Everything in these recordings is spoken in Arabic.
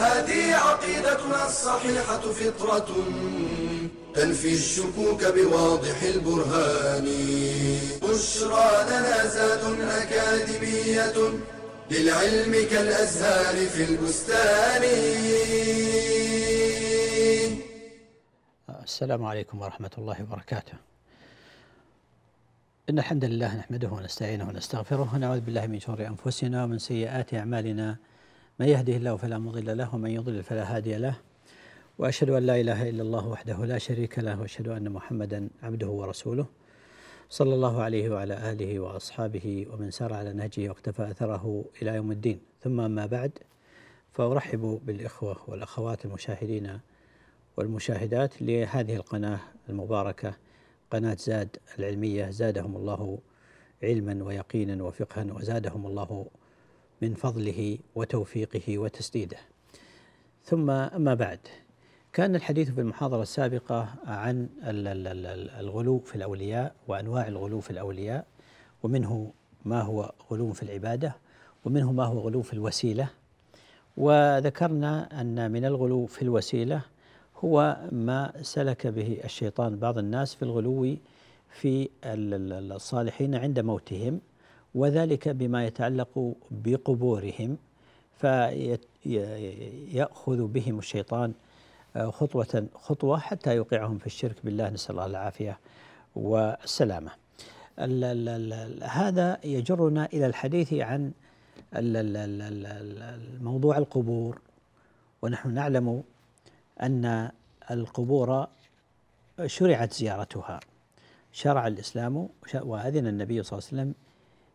هذه عقيدتنا الصحيحة فطرة تنفي الشكوك بواضح البرهان. بشرى لنا زاد أكاديمية للعلم كالأزهار في البستان. السلام عليكم ورحمة الله وبركاته. إن الحمد لله نحمده ونستعينه ونستغفره ونعوذ بالله من شرور أنفسنا ومن سيئات أعمالنا. من يهده الله فلا مضل له ومن يضلل فلا هادي له. وأشهد أن لا إله إلا الله وحده لا شريك له وأشهد أن محمدا عبده ورسوله. صلى الله عليه وعلى آله وأصحابه ومن سار على نهجه واقتفى أثره إلى يوم الدين. ثم أما بعد فأرحب بالإخوة والأخوات المشاهدين والمشاهدات لهذه القناة المباركة قناة زاد العلمية. زادهم الله علما ويقينا وفقها وزادهم الله من فضله وتوفيقه وتسديده. ثم أما بعد كان الحديث في المحاضرة السابقة عن الغلو في الأولياء وأنواع الغلو في الأولياء ومنه ما هو غلو في العبادة ومنه ما هو غلو في الوسيلة وذكرنا أن من الغلو في الوسيلة هو ما سلك به الشيطان بعض الناس في الغلو في الصالحين عند موتهم وذلك بما يتعلق بقبورهم فيأخذ بهم الشيطان خطوة خطوة حتى يوقعهم في الشرك بالله نسأل الله العافية والسلامة. هذا يجرنا إلى الحديث عن موضوع القبور. ونحن نعلم أن القبور شرعت زيارتها. شرع الإسلام وأذن النبي صلى الله عليه وسلم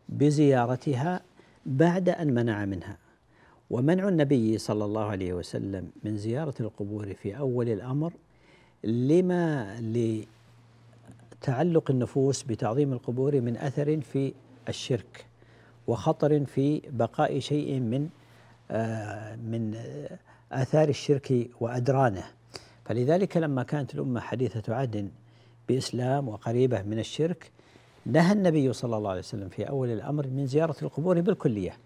بزيارتها بعد أن منع منها. ومنع النبي صلى الله عليه وسلم من زيارة القبور في أول الأمر لما لتعلق النفوس بتعظيم القبور من أثر في الشرك وخطر في بقاء شيء من آه من آثار الشرك وأدرانه. فلذلك لما كانت الأمة حديثة عهد بإسلام وقريبة من الشرك نهى النبي صلى الله عليه وسلم في أول الأمر من زيارة القبور بالكلية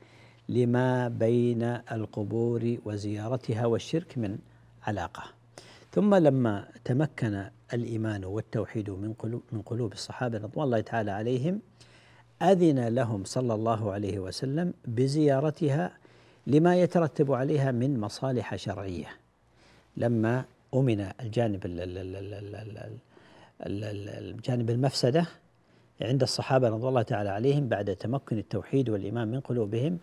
لما بين القبور وزيارتها والشرك من علاقة. ثم لما تمكن الإيمان والتوحيد من قلوب, من قلوب الصحابة رضوان الله تعالى عليهم أذن لهم صلى الله عليه وسلم بزيارتها لما يترتب عليها من مصالح شرعية. لما أمن الجانب الجانب المفسدة عند الصحابة رضي الله تعالى عليهم بعد تمكن التوحيد والإيمان من قلوبهم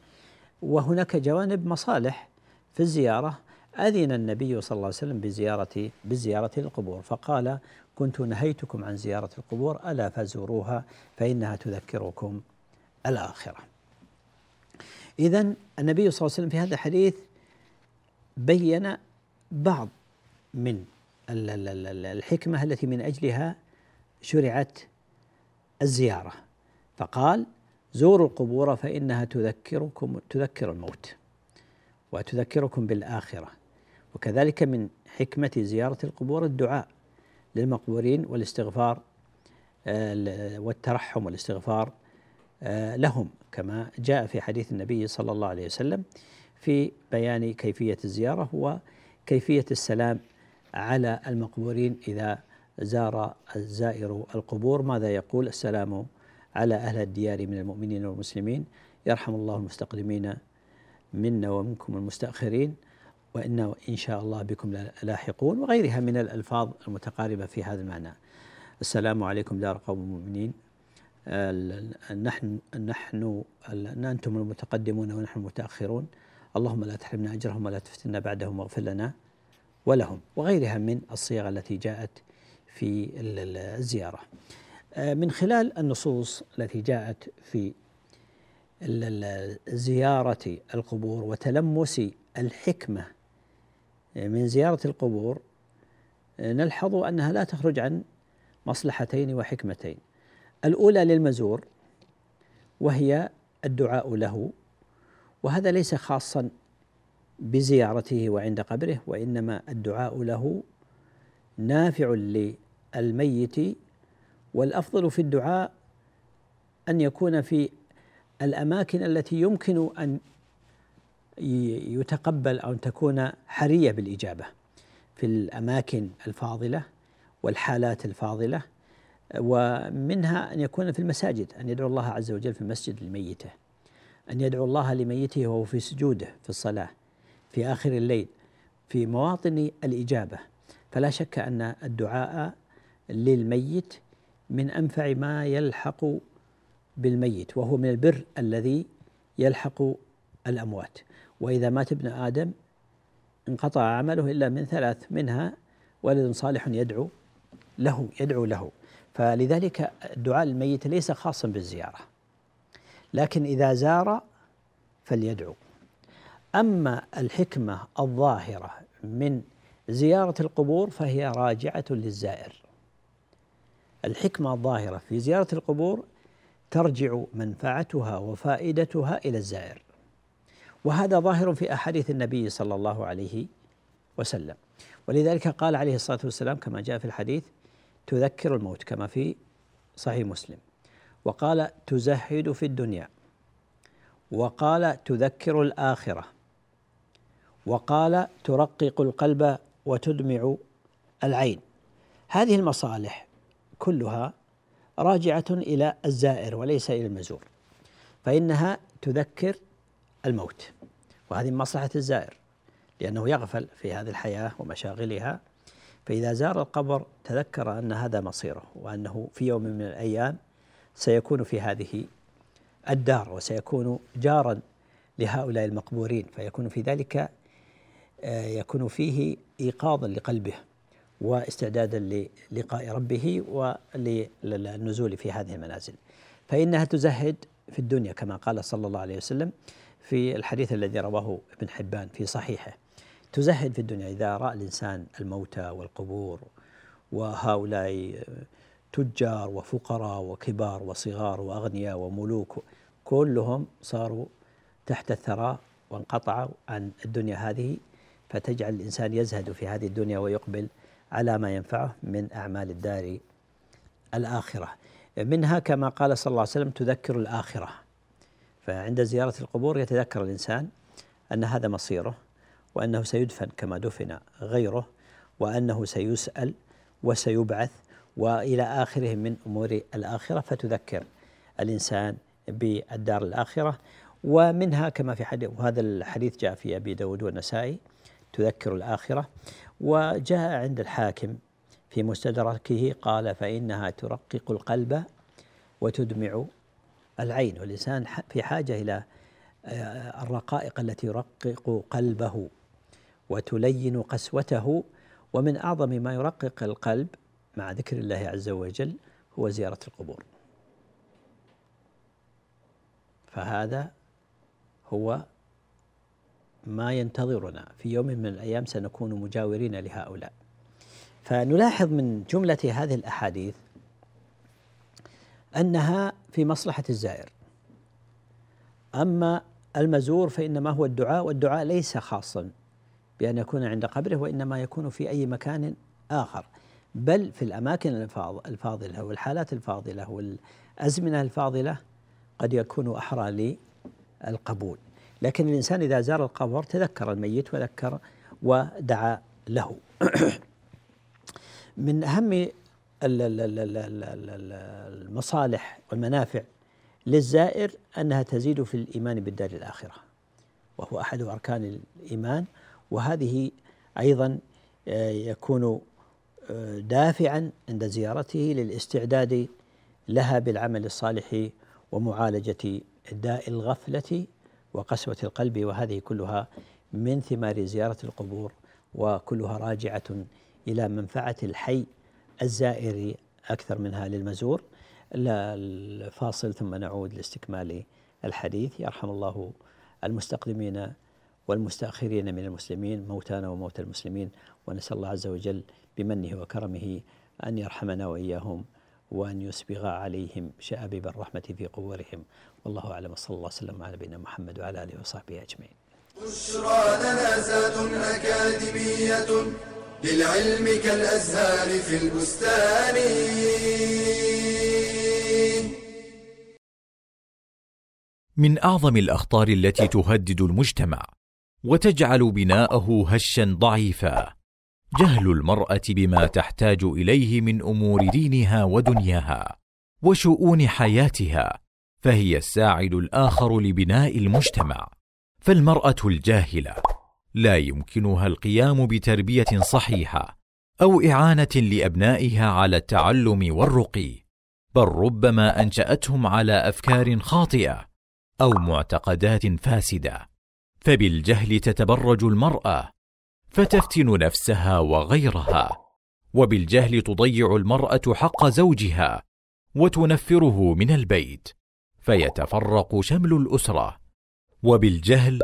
وهناك جوانب مصالح في الزيارة. أذن النبي صلى الله عليه وسلم بزيارة بالزيارة للقبور فقال كنت نهيتكم عن زيارة القبور ألا فزوروها فإنها تذكركم الآخرة. إذا النبي صلى الله عليه وسلم في هذا الحديث بين بعض من الحكمة التي من أجلها شرعت الزيارة. فقال زوروا القبور فإنها تذكركم تذكر الموت وتذكركم بالآخرة. وكذلك من حكمة زيارة القبور الدعاء للمقبورين والاستغفار آه، والترحم والاستغفار آه، لهم كما جاء في حديث النبي صلى الله عليه وسلم في بيان كيفية الزيارة وكيفية السلام على المقبورين إذا زار الزائر القبور ماذا يقول؟ السلام على أهل الديار من المؤمنين والمسلمين. يرحم الله المستقدمين منا ومنكم المستأخرين وإنا إن شاء الله بكم لاحقون وغيرها من الألفاظ المتقاربة في هذا المعنى. السلام عليكم دار قوم المؤمنين. نحن نحن أنتم المتقدمون ونحن المتأخرون. اللهم لا تحرمنا أجرهم ولا تفتنا بعدهم واغفر لنا ولهم وغيرها من الصيغ التي جاءت في الزيارة. آه، من خلال النصوص التي جاءت في زيارة القبور وتلمس الحكمة من زيارة القبور نلحظ أنها لا تخرج عن مصلحتين وحكمتين. الأولى للمزور وهي الدعاء له وهذا ليس خاصا بزيارته وعند قبره وإنما الدعاء له نافع للميت والأفضل في الدعاء أن يكون في الأماكن التي يمكن أن يتقبل أو أن تكون حرية بالإجابة. في الأماكن الفاضلة والحالات الفاضلة ومنها أن يكون في المساجد أن يدعو الله عز وجل في المسجد لميته أن يدعو الله لميته وهو في سجوده في الصلاة في آخر الليل في مواطن الإجابة. فلا شك أن الدعاء للميت من أنفع ما يلحق بالميت وهو من البر الذي يلحق الأموات. وإذا مات ابن آدم انقطع عمله إلا من ثلاث منها ولد صالح يدعو له يدعو له. فلذلك الدعاء للميت ليس خاصا بالزيارة لكن إذا زار فليدعو. أما الحكمة الظاهرة من زيارة القبور فهي راجعة للزائر. الحكمة الظاهرة في زيارة القبور ترجع منفعتها وفائدتها إلى الزائر. وهذا ظاهر في أحاديث النبي صلى الله عليه وسلم. ولذلك قال عليه الصلاة والسلام كما جاء في الحديث تذكر الموت كما في صحيح مسلم. وقال تزهد في الدنيا. وقال تذكر الآخرة. وقال ترقق القلب وتدمع العين. هذه المصالح كلها راجعة إلى الزائر وليس إلى المزور فإنها تذكر الموت وهذه مصلحة الزائر لأنه يغفل في هذه الحياة ومشاغلها فإذا زار القبر تذكر أن هذا مصيره وأنه في يوم من الأيام سيكون في هذه الدار وسيكون جارا لهؤلاء المقبورين فيكون في ذلك آه، يكون فيه إيقاظا لقلبه. واستعدادا للقاء ربه وللنزول في هذه المنازل. فإنها تزهد في الدنيا كما قال صلى الله عليه وسلم في الحديث الذي رواه ابن حبان في صحيحه. تزهد في الدنيا إذا رأى الإنسان الموتى والقبور وهؤلاء تجار وفقراء وكبار وصغار وأغنياء وملوك كلهم صاروا تحت الثراء وانقطعوا عن الدنيا هذه. فتجعل الإنسان يزهد في هذه الدنيا ويقبل على ما ينفعه من أعمال الدار الآخرة. منها كما قال صلى الله عليه وسلم تذكر الآخرة. فعند زيارة القبور يتذكر الإنسان أن هذا مصيره وأنه سيدفن كما دفن غيره وأنه سيسأل وسيبعث وإلى آخره من أمور الآخرة فتذكر الإنسان بالدار الآخرة. ومنها كما في حديث وهذا الحديث جاء في أبي داود والنسائي تذكر الآخرة. وجاء عند الحاكم في مستدركه قال فإنها ترقق القلب وتدمع العين والإنسان في حاجة إلى آه، الرقائق التي يرقق قلبه وتلين قسوته ومن أعظم ما يرقق القلب مع ذكر الله عز وجل هو زيارة القبور. فهذا هو ما ينتظرنا. في يوم من الأيام سنكون مجاورين لهؤلاء. فنلاحظ من جملة هذه الأحاديث أنها في مصلحة الزائر. أما المزور فإنما هو الدعاء والدعاء ليس خاصا بأن يكون عند قبره وإنما يكون في أي مكان آخر. بل في الأماكن الفاضلة والحالات الفاضلة والأزمنة الفاضلة قد يكون أحرى للقبول. لكن الإنسان إذا زار القبر تذكر الميت وذكر ودعا له. من أهم المصالح والمنافع للزائر أنها تزيد في الإيمان بالدار الآخرة وهو أحد أركان الإيمان وهذه أيضا آه، يكون آه، دافعا عند زيارته للاستعداد لها بالعمل الصالح ومعالجة داء الغفلة وقسوة القلب وهذه كلها من ثمار زيارة القبور وكلها راجعة إلى منفعة الحي الزائر أكثر منها للمزور. الفاصل ثم نعود لاستكمال الحديث. يرحم الله المستقدمين والمستأخرين من المسلمين موتانا وموتى المسلمين ونسأل الله عز وجل بمنه وكرمه أن يرحمنا وإياهم. وأن يسبغ عليهم شآبيب الرحمة في قبورهم. والله أعلم. صلى الله وسلم على نبينا محمد وعلى آله وصحبه أجمعين. بشرى لنا زاد أكاديمية للعلم كالأزهار في البستان. من أعظم الأخطار التي تهدد المجتمع وتجعل بناءه هشا ضعيفا. جهل المرأة بما تحتاج إليه من أمور دينها ودنياها وشؤون حياتها فهي الساعد الآخر لبناء المجتمع. فالمرأة الجاهلة لا يمكنها القيام بتربية صحيحة أو إعانة لأبنائها على التعلم والرقي بل ربما أنشأتهم على أفكار خاطئة أو معتقدات فاسدة. فبالجهل تتبرج المرأة فتفتن نفسها وغيرها وبالجهل تضيع المرأة حق زوجها وتنفره من البيت فيتفرق شمل الأسرة. وبالجهل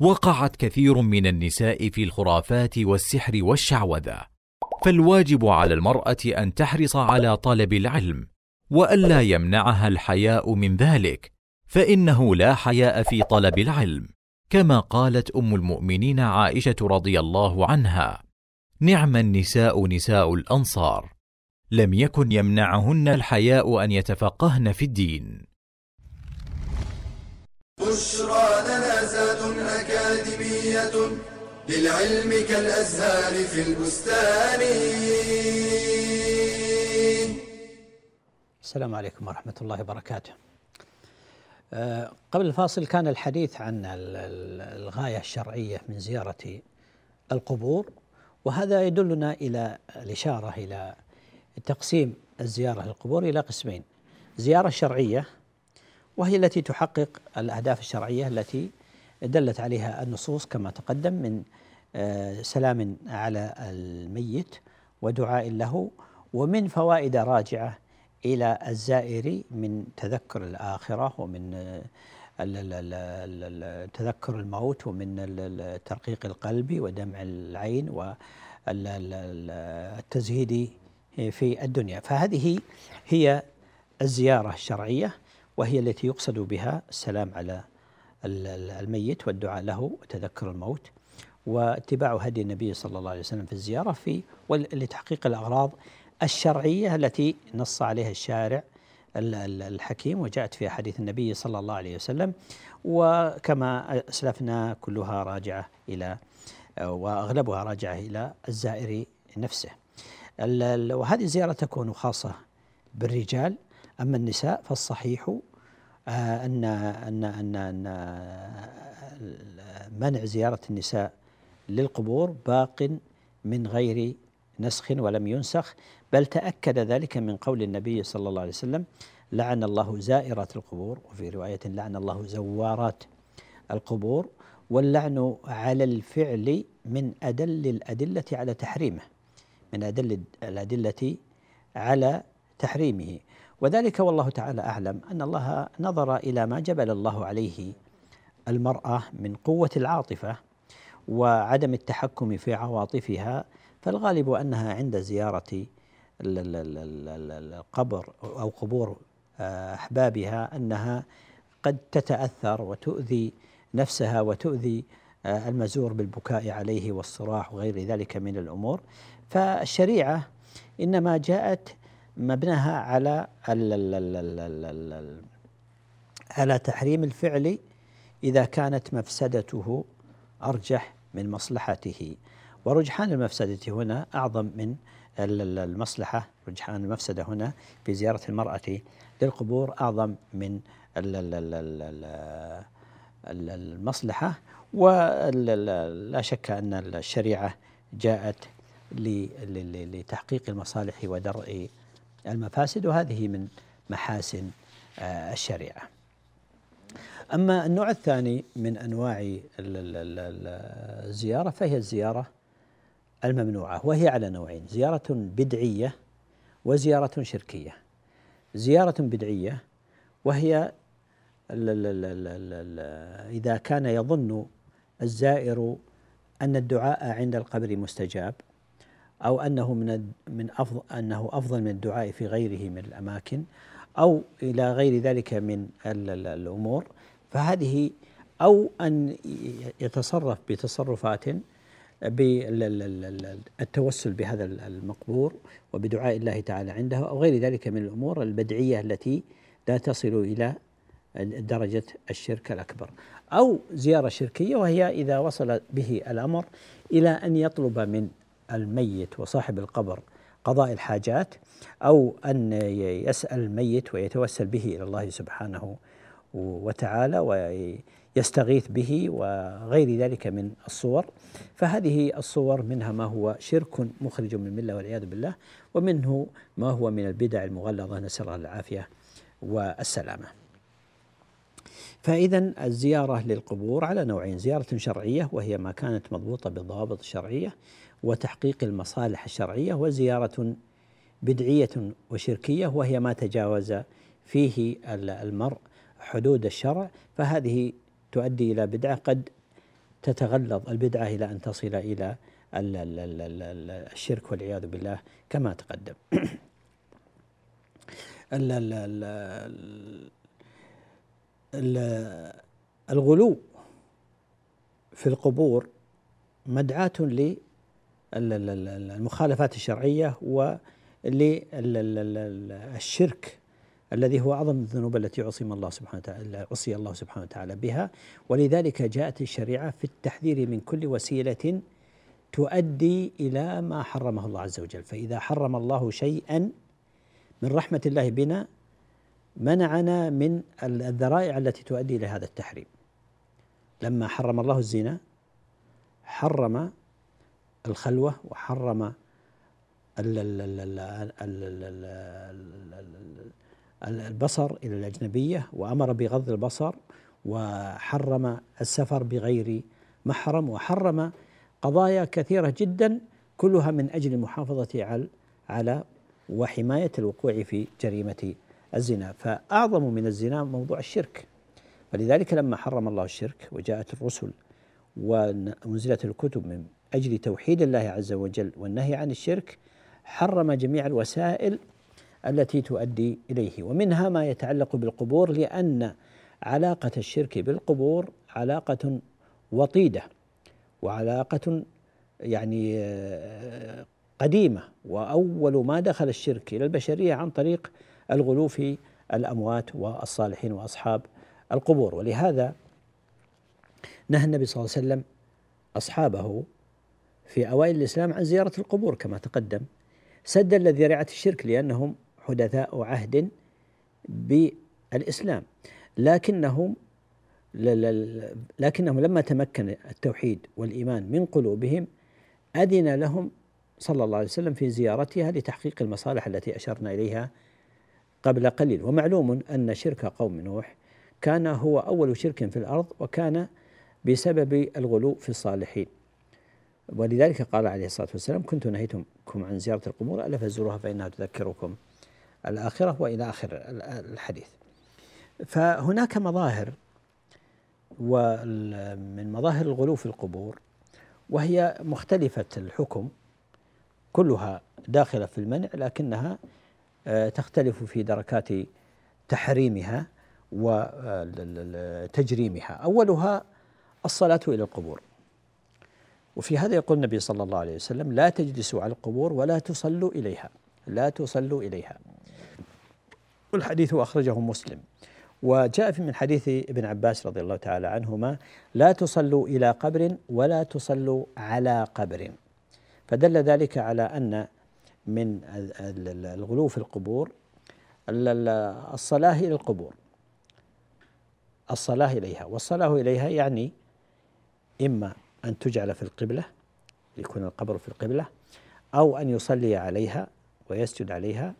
وقعت كثير من النساء في الخرافات والسحر والشعوذة. فالواجب على المرأة أن تحرص على طلب العلم والا يمنعها الحياء من ذلك فإنه لا حياء في طلب العلم. كما قالت أم المؤمنين عائشة رضي الله عنها نعم النساء نساء الأنصار لم يكن يمنعهن الحياء أن يتفقهن في الدين. بشرى لنا زاد أكاديمية للعلم كالأزهار في البستان. السلام عليكم ورحمة الله وبركاته. قبل الفاصل كان الحديث عن الغاية الشرعية من زيارة القبور وهذا يدلنا إلى الإشارة إلى تقسيم الزيارة للقبور إلى قسمين. زيارة شرعية وهي التي تحقق الأهداف الشرعية التي دلت عليها النصوص كما تقدم من آه، سلام على الميت ودعاء له ومن فوائد راجعة إلى الزائر من تذكر الآخرة ومن تذكر الموت ومن ترقيق القلب ودمع العين والتزهيد في الدنيا. فهذه هي الزيارة الشرعية وهي التي يقصد بها السلام على الميت والدعاء له وتذكر الموت واتباع هدي النبي صلى الله عليه وسلم في الزيارة في لتحقيق الأغراض الشرعية التي نص عليها الشارع الحكيم وجاءت في حديث النبي صلى الله عليه وسلم وكما أسلفنا كلها راجعة إلى وأغلبها راجعة إلى الزائر نفسه. وهذه الزيارة تكون خاصة بالرجال أما النساء فالصحيح آه، ان ان ان أن منع زيارة النساء للقبور باق من غير نسخ ولم ينسخ بل تأكد ذلك من قول النبي صلى الله عليه وسلم لعن الله زائرات القبور وفي رواية لعن الله زوارات القبور واللعن على الفعل من أدل الأدلة على تحريمه من أدل الأدلة على تحريمه. وذلك والله تعالى أعلم أن الله نظر إلى ما جبل الله عليه المرأة من قوة العاطفة وعدم التحكم في عواطفها فالغالب أنها عند زيارة القبر أو قبور آه، أحبابها أنها قد تتأثر وتؤذي نفسها وتؤذي آه، المزور بالبكاء عليه والصراح وغير ذلك من الأمور فالشريعة إنما جاءت مبناها على على تحريم الفعل إذا كانت مفسدته أرجح من مصلحته ورجحان المفسدة هنا أعظم من المصلحة رجحان المفسدة هنا في زيارة المرأة للقبور أعظم من المصلحة. ولا شك أن الشريعة جاءت لتحقيق المصالح ودرء المفاسد وهذه من محاسن آه، الشريعة. أما النوع الثاني من أنواع الزيارة فهي الزيارة الممنوعة وهي على نوعين زيارة بدعية وزيارة شركية. زيارة بدعية وهي إذا كان يظن الزائر أن الدعاء عند القبر مستجاب أو أنه من من أفضل أنه أفضل من الدعاء في غيره من الأماكن أو إلى غير ذلك من الأمور فهذه أو أن يتصرف بتصرفات بالتوسل بهذا المقبور وبدعاء الله تعالى عنده أو غير ذلك من الأمور البدعية التي لا تصل إلى درجة الشرك الأكبر. أو زيارة شركية وهي إذا وصل به الأمر إلى أن يطلب من الميت وصاحب القبر قضاء الحاجات أو أن يسأل الميت ويتوسل به إلى الله سبحانه وتعالى ويستغيث به وغير ذلك من الصور. فهذه الصور منها ما هو شرك مخرج من الملة والعياذ بالله ومنه ما هو من البدع المغلظة. نسأل الله العافية والسلامة. فإذا الزيارة للقبور على نوعين زيارة شرعية وهي ما كانت مضبوطة بالضوابط الشرعية وتحقيق المصالح الشرعية وزيارة بدعية وشركية وهي ما تجاوز فيه المرء حدود الشرع. فهذه تؤدي إلى بدعة قد تتغلظ البدعة إلى أن تصل إلى الشرك والعياذ بالله كما تقدم الغلو في القبور مدعاة للمخالفات الشرعية وللشرك الذي هو أعظم الذنوب التي عصم الله سبحانه وتعالى عصي الله سبحانه وتعالى بها. ولذلك جاءت الشريعة في التحذير من كل وسيلة تؤدي إلى ما حرمه الله عز وجل. فإذا حرم الله شيئا من رحمة الله بنا منعنا من الذرائع التي تؤدي إلى هذا التحريم. لما حرم الله الزنا حرم الخلوة وحرم البصر إلى الأجنبية وأمر بغض البصر وحرم السفر بغير محرم وحرم قضايا كثيرة جدا كلها من أجل المحافظة على على وحماية الوقوع في جريمة الزنا. فأعظم من الزنا موضوع الشرك. فلذلك لما حرم الله الشرك وجاءت الرسل وأنزلت الكتب من أجل توحيد الله عز وجل والنهي عن الشرك حرم جميع الوسائل التي تؤدي إليه. ومنها ما يتعلق بالقبور لأن علاقة الشرك بالقبور علاقة وطيدة وعلاقة يعني آه، قديمة. وأول ما دخل الشرك إلى البشرية عن طريق الغلو في الأموات والصالحين وأصحاب القبور. ولهذا نهى النبي صلى الله عليه وسلم أصحابه في أوائل الإسلام عن زيارة القبور كما تقدم. سدا لذريعة الشرك لأنهم حدثاء عهد بالإسلام. لكنهم لكنهم لما تمكن التوحيد والإيمان من قلوبهم أذن لهم صلى الله عليه وسلم في زيارتها لتحقيق المصالح التي أشرنا إليها قبل قليل. ومعلوم أن شرك قوم نوح كان هو أول شرك في الأرض وكان بسبب الغلو في الصالحين. ولذلك قال عليه الصلاة والسلام كنت نهيتكم عن زيارة القبور ألا فزوروها فإنها تذكركم. الآخرة وإلى آخر الحديث. فهناك مظاهر ومن مظاهر الغلو في القبور وهي مختلفة الحكم كلها داخلة في المنع لكنها آه، تختلف في دركات تحريمها وتجريمها أولها الصلاة إلى القبور. وفي هذا يقول النبي صلى الله عليه وسلم لا تجلسوا على القبور ولا تصلوا إليها. لا تصلوا إليها. والحديث أخرجه مسلم. وجاء في من حديث ابن عباس رضي الله تعالى عنهما لا تصلوا إلى قبر ولا تصلوا على قبر. فدل ذلك على أن من الغلو في القبور الصلاة إلى القبور. الصلاة إليها. والصلاة إليها يعني إما أن تجعل في القبلة يكون القبر في القبلة أو أن يصلي عليها ويسجد عليها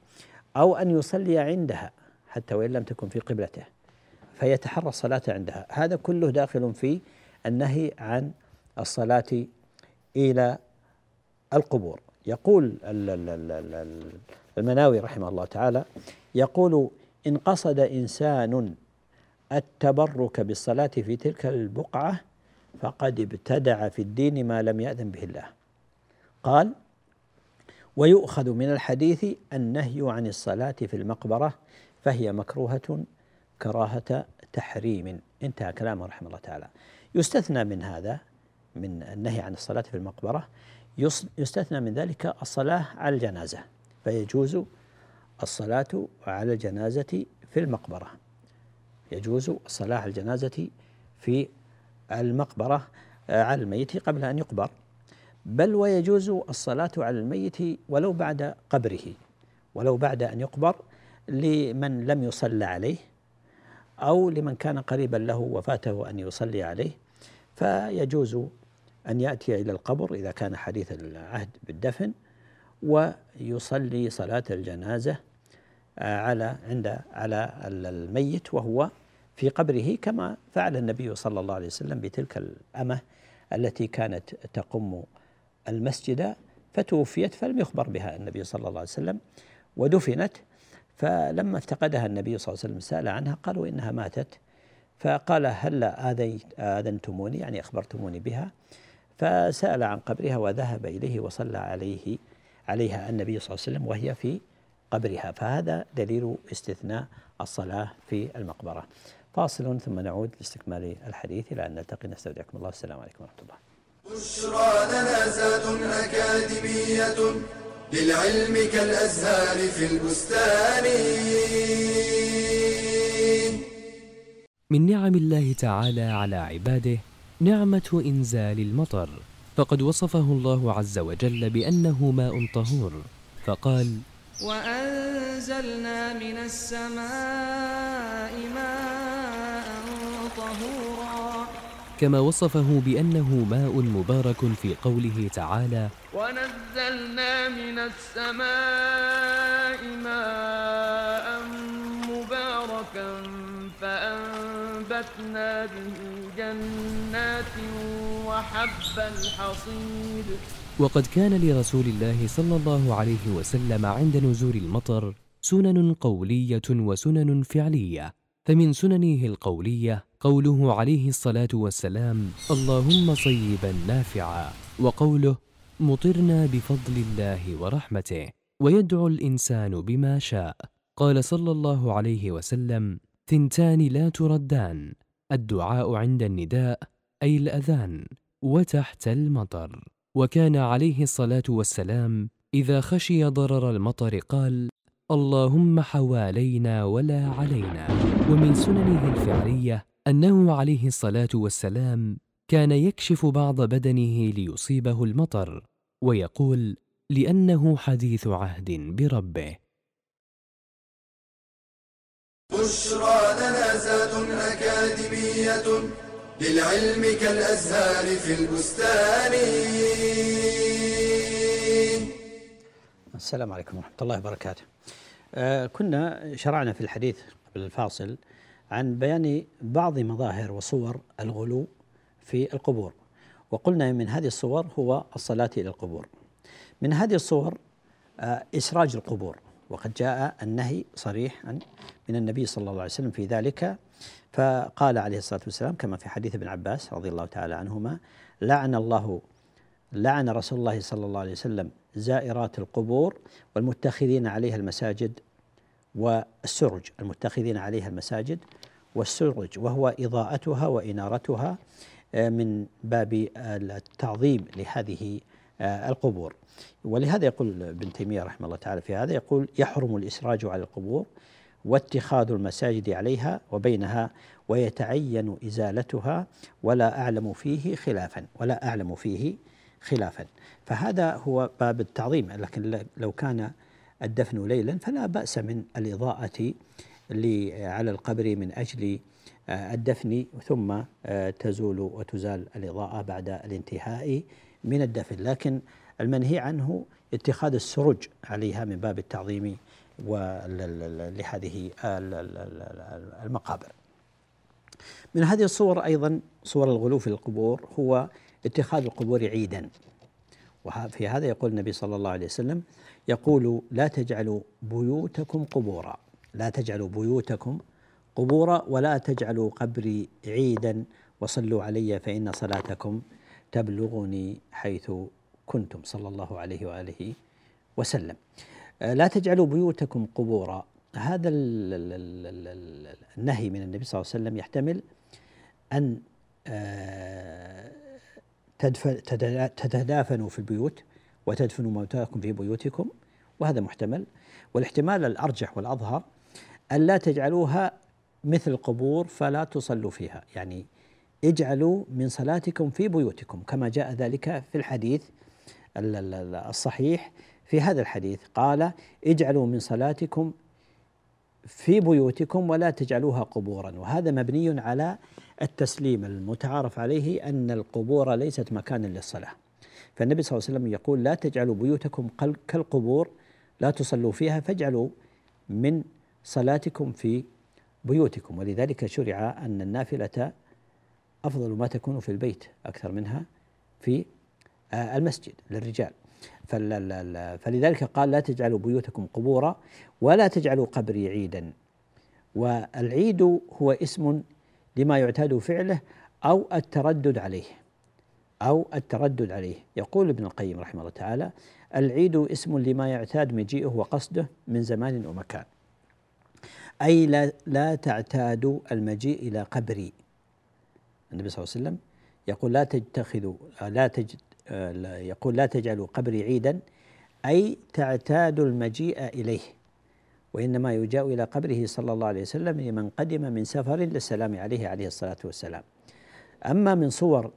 أو أن يصلي عندها حتى وإن لم تكن في قبلته فيتحرى الصلاة عندها. هذا كله داخل في النهي عن الصلاة إلى القبور. يقول المناوي رحمه الله تعالى يقول إن قصد إنسان التبرك بالصلاة في تلك البقعة فقد ابتدع في الدين ما لم يأذن به الله. قال ويؤخذ من الحديث النهي عن الصلاة في المقبرة فهي مكروهة كراهة تحريم. انتهى كلامه رحمه الله تعالى. يستثنى من هذا من النهي عن الصلاة في المقبرة يستثنى من ذلك الصلاة على الجنازة. فيجوز الصلاة على الجنازة في المقبرة. يجوز الصلاة على الجنازة في المقبرة آه، على الميت قبل أن يقبر. بل ويجوز الصلاة على الميت ولو بعد قبره ولو بعد أن يقبر لمن لم يصلى عليه أو لمن كان قريبا له وفاته أن يصلي عليه. فيجوز أن يأتي إلى القبر إذا كان حديث العهد بالدفن ويصلي صلاة الجنازة آه، على عند على الميت وهو في قبره كما فعل النبي صلى الله عليه وسلم بتلك الأمة التي كانت تقم المسجد فتوفيت فلم يخبر بها النبي صلى الله عليه وسلم ودفنت. فلما افتقدها النبي صلى الله عليه وسلم سأل عنها قالوا إنها ماتت. فقال هل آذنتموني؟ يعني أخبرتموني بها. فسأل عن قبرها وذهب إليه وصلى عليه عليها النبي صلى الله عليه وسلم وهي في قبرها. فهذا دليل استثناء الصلاة في المقبرة. فاصل ثم نعود لاستكمال الحديث. إلى أن نلتقي. نستودعكم الله. السلام عليكم ورحمة الله. بشرى لنا زاد أكاديمية للعلم كالأزهار في البستان. من نعم الله تعالى على عباده نعمة إنزال المطر. فقد وصفه الله عز وجل بأنه ماء طهور. فقال وأنزلنا من السماء ماء طهورا كما وصفه بأنه ماء مبارك في قوله تعالى ونزلنا من السماء ماء مباركا فأنبتنا به جنات وحب الحصيد وقد كان لرسول الله صلى الله عليه وسلم عند نزول المطر سنن قولية وسنن فعلية. فمن سننه القولية قوله عليه الصلاة والسلام اللهم صيبا نافعا وقوله مطرنا بفضل الله ورحمته ويدعو الإنسان بما شاء. قال صلى الله عليه وسلم ثنتان لا تردان الدعاء عند النداء أي الأذان وتحت المطر. وكان عليه الصلاة والسلام إذا خشي ضرر المطر قال اللهم حوالينا ولا علينا. ومن سننه الفعلية أنه عليه الصلاة والسلام كان يكشف بعض بدنه ليصيبه المطر ويقول لأنه حديث عهد بربه. بشرى لنا زاد أكاديمية للعلم كالأزهار في البستان. السلام عليكم ورحمة الله وبركاته. آه كنا شرعنا في الحديث قبل الفاصل عن بيان بعض مظاهر وصور الغلو في القبور وقلنا من هذه الصور هو الصلاة إلى القبور. من هذه الصور آه إسراج القبور وقد جاء النهي صريحا من النبي صلى الله عليه وسلم في ذلك فقال عليه الصلاة والسلام كما في حديث ابن عباس رضي الله تعالى عنهما لعن الله لعن رسول الله صلى الله عليه وسلم زائرات القبور والمتخذين عليها المساجد والسرج المتخذين عليها المساجد والسرج وهو إضاءتها وإنارتها آه، من باب التعظيم لهذه آه، القبور. ولهذا يقول ابن تيمية رحمه الله تعالى في هذا يقول يحرم الإسراج على القبور واتخاذ المساجد عليها وبينها ويتعين إزالتها ولا أعلم فيه خلافا ولا أعلم فيه خلافا. فهذا هو باب التعظيم. لكن لو كان الدفن ليلا فلا بأس من الإضاءة على القبر من أجل آه، الدفن ثم آه، تزول وتزال الإضاءة بعد الانتهاء من الدفن. لكن المنهي عنه اتخاذ السرج عليها من باب التعظيم لهذه المقابر. من هذه الصور أيضا صور الغلو في القبور هو اتخاذ القبور عيدا. وفي هذا يقول النبي صلى الله عليه وسلم يقول لا تجعلوا بيوتكم قبورا. لا تجعلوا بيوتكم قبورا ولا تجعلوا قبري عيدا. وصلوا علي فإن صلاتكم تبلغني حيث كنتم. صلى الله عليه وآله وسلم. آه، لا تجعلوا بيوتكم قبورا. هذا النهي من النبي صلى الله عليه وسلم يحتمل أن تتدافنوا في البيوت وتدفنوا موتاكم في بيوتكم وهذا محتمل. والاحتمال الأرجح والأظهر أن لا تجعلوها مثل القبور فلا تصلوا فيها. يعني اجعلوا من صلاتكم في بيوتكم كما جاء ذلك في الحديث الصحيح في هذا الحديث. قال اجعلوا من صلاتكم في بيوتكم ولا تجعلوها قبورا. وهذا مبني على التسليم المتعارف عليه أن القبور ليست مكانا للصلاة. فالنبي صلى الله عليه وسلم يقول لا تجعلوا بيوتكم كالقبور لا تصلوا فيها فاجعلوا من صلاتكم في بيوتكم. ولذلك شرع أن النافلة أفضل ما تكون في البيت أكثر منها في آه، المسجد للرجال. فلذلك قال لا تجعلوا بيوتكم قبورا ولا تجعلوا قبري عيدا. والعيد هو اسم لما يعتاد فعله أو التردد عليه. أو التردد عليه. يقول ابن القيم رحمه الله تعالى العيد اسم لما يعتاد مجيئه وقصده من زمان ومكان. أي لا لا تعتادوا المجيء إلى قبري النبي صلى الله عليه وسلم يقول لا تتخذوا لا تجد يقول لا تجعلوا قبري عيدا. أي تعتادوا المجيء إليه. وإنما يجاء إلى قبره صلى الله عليه وسلم لمن قدم من سفر للسلام عليه عليه الصلاة والسلام. أما من صور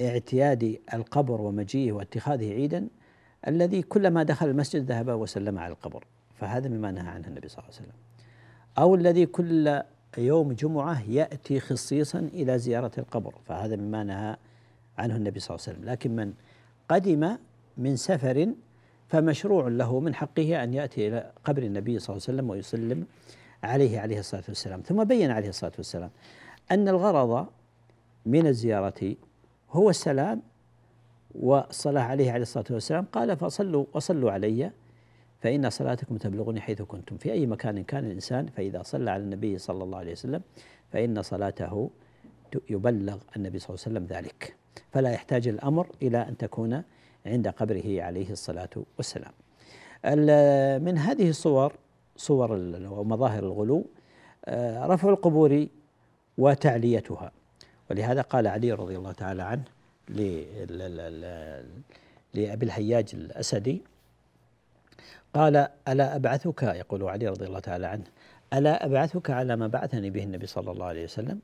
اعتياد القبر ومجيئه واتخاذه عيدا الذي كلما دخل المسجد ذهب وسلم على القبر. فهذا مما نهى عنه النبي صلى الله عليه وسلم. أو الذي كل يوم جمعة يأتي خصيصا إلى زيارة القبر. فهذا مما نهى عنه النبي صلى الله عليه وسلم. لكن من قدم من سفر فمشروع له من حقه أن يأتي إلى قبر النبي صلى الله عليه وسلم ويسلم عليه عليه الصلاة والسلام. ثم بين عليه الصلاة والسلام أن الغرض من الزيارة هو السلام والصلاة عليه عليه الصلاة والسلام. قال فصلوا وصلوا علي فإن صلاتكم تبلغني حيث كنتم. في أي مكان كان الإنسان فإذا صلى على النبي صلى الله عليه وسلم فإن صلاته يبلغ النبي صلى الله عليه وسلم ذلك. فلا يحتاج الأمر إلى أن تكون عند قبره عليه الصلاة والسلام. من هذه الصور صور ومظاهر الغلو آه، رفع القبور وتعليتها. ولهذا قال علي رضي الله تعالى عنه لأبي الهياج الأسدي قال ألا أبعثك؟ يقول علي رضي الله تعالى عنه ألا أبعثك على ما بعثني به النبي صلى الله عليه وسلم؟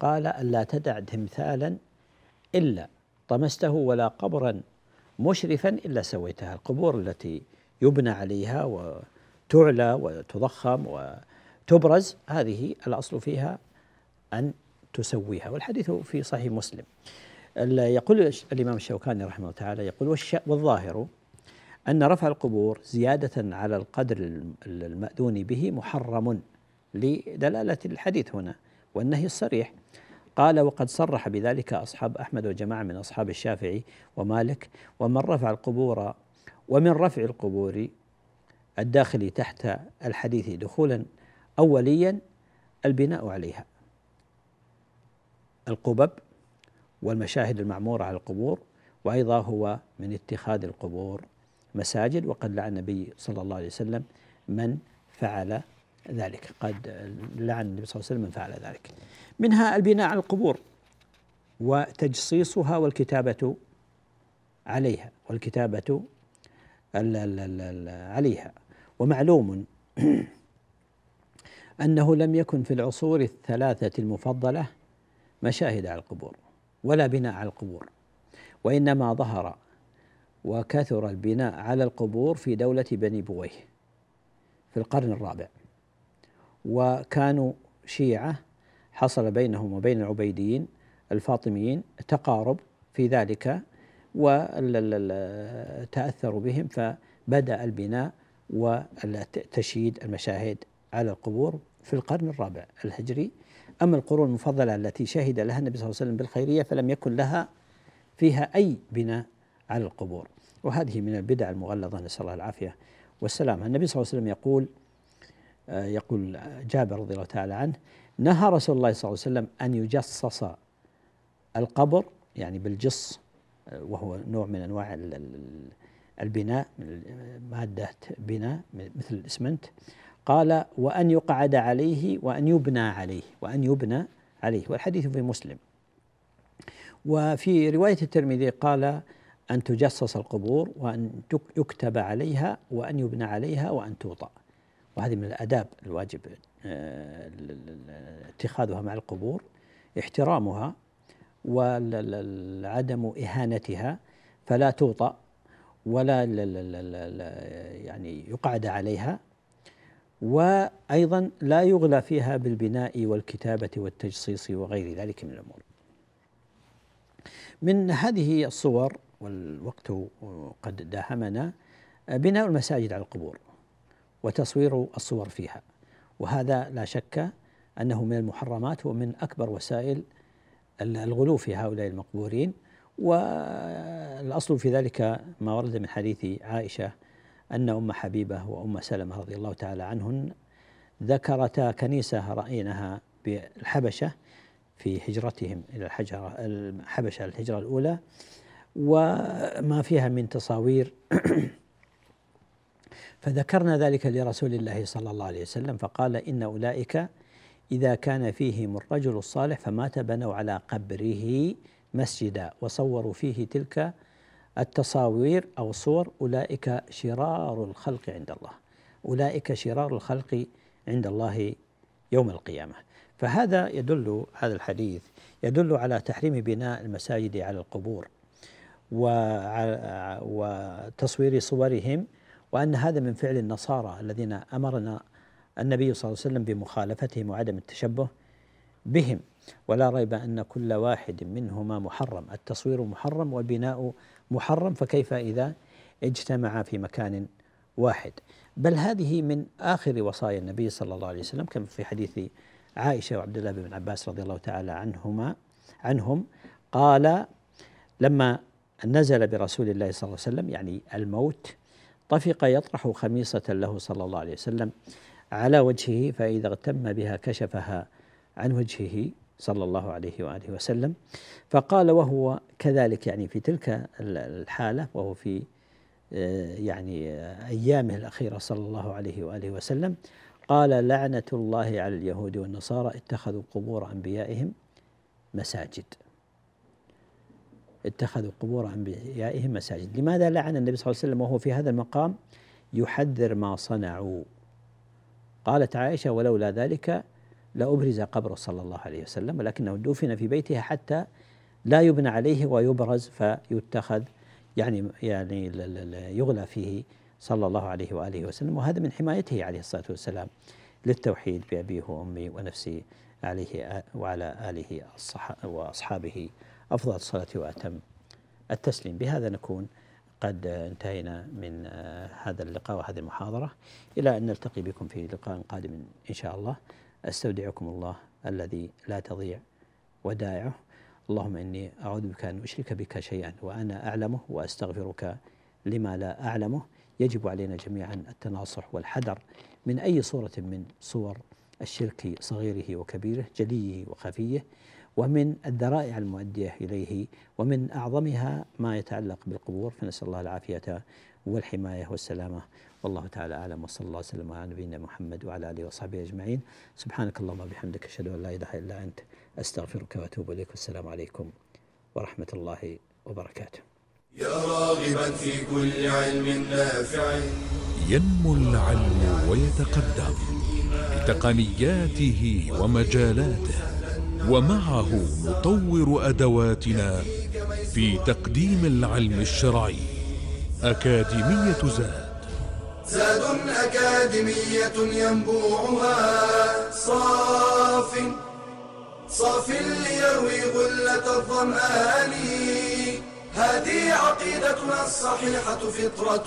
قال ألا تدع تمثالا إلا طمسته ولا قبرا مشرفا إلا سويتها. القبور التي يبنى عليها وتعلى وتضخم وتبرز هذه الأصل فيها أن تسويها. والحديث في صحيح مسلم. يقول الإمام الشوكاني رحمه الله تعالى يقول والظاهر أن رفع القبور زيادة على القدر المأذون به محرم لدلالة الحديث هنا والنهي الصريح. قال وقد صرح بذلك أصحاب أحمد وجماعة من أصحاب الشافعي ومالك ومن رفع القبور ومن رفع القبور الداخل تحت الحديث دخولا أوليا البناء عليها. القبب والمشاهد المعمورة على القبور وأيضا هو من اتخاذ القبور مساجد وقد لعن النبي صلى الله عليه وسلم من فعل ذلك قد لعن النبي صلى الله عليه وسلم من فعل ذلك. منها البناء على القبور. وتجصيصها والكتابة عليها والكتابة عليها. ومعلوم أنه لم يكن في العصور الثلاثة المفضلة مشاهد على القبور ولا بناء على القبور وإنما ظهر وكثر البناء على القبور في دولة بني بويه في القرن الرابع. وكانوا شيعة حصل بينهم وبين العبيديين الفاطميين تقارب في ذلك وتأثروا بهم فبدأ البناء وتشييد المشاهد على القبور في القرن الرابع الهجري. أما القرون المفضلة التي شهد لها النبي صلى الله عليه وسلم بالخيرية فلم يكن لها فيها أي بناء على القبور. وهذه من البدع المغلظة نسأل الله العافية والسلام النبي صلى الله عليه وسلم يقول آه، يقول جابر رضي الله تعالى عنه نهى رسول الله صلى الله عليه وسلم أن يجصص القبر يعني بالجص وهو نوع من ال- البناء من مادة بناء مثل الإسمنت. قال وأن يقعد عليه وأن يبنى عليه وأن يبنى عليه. والحديث في مسلم. وفي رواية الترمذي قال أن تجصص القبور تك- يكتب عليها وأن يبنى عليها وأن توطأ. وهذه من الأداب الواجب. ال- ال- ال- اتخاذها مع القبور احترامها وعدم إهانتها فلا توطأ ولا يعني يقعد عليها. وأيضا لا يغلى فيها بالبناء والكتابة والتجصيص وغير ذلك من الأمور. من هذه الصور والوقت قد داهمنا بناء المساجد على القبور وتصوير الصور فيها. وهذا لا شك أنه من المحرمات ومن أكبر وسائل الغلو في هؤلاء المقبورين. والأصل في ذلك ما ورد من حديث عائشة أن أم حبيبة وأم سلمة رضي الله تعالى عنهن ذكرتا كنيسة راينها بالحبشة في هجرتهم إلى الحجره الحبشة الهجرة الأولى. وما فيها من تصاوير فذكرنا ذلك لرسول الله صلى الله عليه وسلم فقال إن أولئك إذا كان فيهم الرجل الصالح فمات بنوا على قبره مسجدا وصوروا فيه تلك التصاوير أو الصور أولئك شرار الخلق عند الله أولئك شرار الخلق عند الله يوم القيامة. فهذا يدل هذا الحديث يدل على تحريم بناء المساجد على القبور وتصوير صورهم وأن هذا من فعل النصارى الذين أمرنا النبي صلى الله عليه وسلم بمخالفتهم وعدم التشبه بهم. ولا ريب أن كل واحد منهما محرم. التصوير محرم والبناء محرم فكيف إذا اجتمعا في مكان واحد؟ بل هذه من آخر وصايا النبي صلى الله عليه وسلم كما في حديث عائشة وعبد الله بن عباس رضي الله تعالى عنهما عنهم قال لما نزل برسول الله صلى الله عليه وسلم يعني الموت طفق يطرح خميصة له صلى الله عليه وسلم على وجهه فإذا اغتم بها كشفها عن وجهه صلى الله عليه وآله وسلم. فقال وهو كذلك يعني في تلك ال- الحالة وهو في آه، يعني آه، أيامه الأخيرة صلى الله عليه وآله وسلم قال لعنة الله على اليهود والنصارى اتخذوا قبور أنبيائهم مساجد. اتخذوا قبور أنبيائهم مساجد، لماذا لعن النبي صلى الله عليه وسلم وهو في هذا المقام؟ يحذر ما صنعوا؟ قالت عائشة ولولا ذلك لأبرز قبره صلى الله عليه وسلم ولكنه دفن في بيتها حتى لا يبنى عليه ويبرز فيتخذ يعني يعني يغلى فيه صلى الله عليه وآله وسلم. وهذا من حمايته عليه الصلاة والسلام للتوحيد بأبيه وامي ونفسي عليه وعلى آله وأصحابه أفضل الصلاة وأتم التسليم. بهذا نكون قد انتهينا من آه، هذا اللقاء وهذه المحاضرة. إلى أن نلتقي بكم في لقاء قادم إن شاء الله. أستودعكم الله الذي لا تضيع ودائعه. اللهم إني أعوذ بك أن أشرك بك شيئا وأنا أعلمه وأستغفرك لما لا أعلمه. يجب علينا جميعا التناصح والحذر من أي صورة من صور الشرك صغيره وكبيره جليه وخفيه. ومن الذرائع المؤدية إليه ومن أعظمها ما يتعلق بالقبور فنسأل الله العافية والحماية والسلامة. والله تعالى أعلم وصلى الله وسلم على نبينا محمد وعلى آله وصحبه أجمعين. سبحانك اللهم وبحمدك أشهد أن لا إله إلا أنت أستغفرك وأتوب إليك. والسلام عليكم ورحمة الله وبركاته. يا راغبا في كل علم نافع. ينمو العلم ويتقدم بتقنياته ومجالاته. ومعه نطور أدواتنا في تقديم العلم الشرعي أكاديمية زاد. زاد أكاديمية ينبوعها صاف صاف ليروي غلة الظمآن. هذه عقيدتنا الصحيحة فطرة.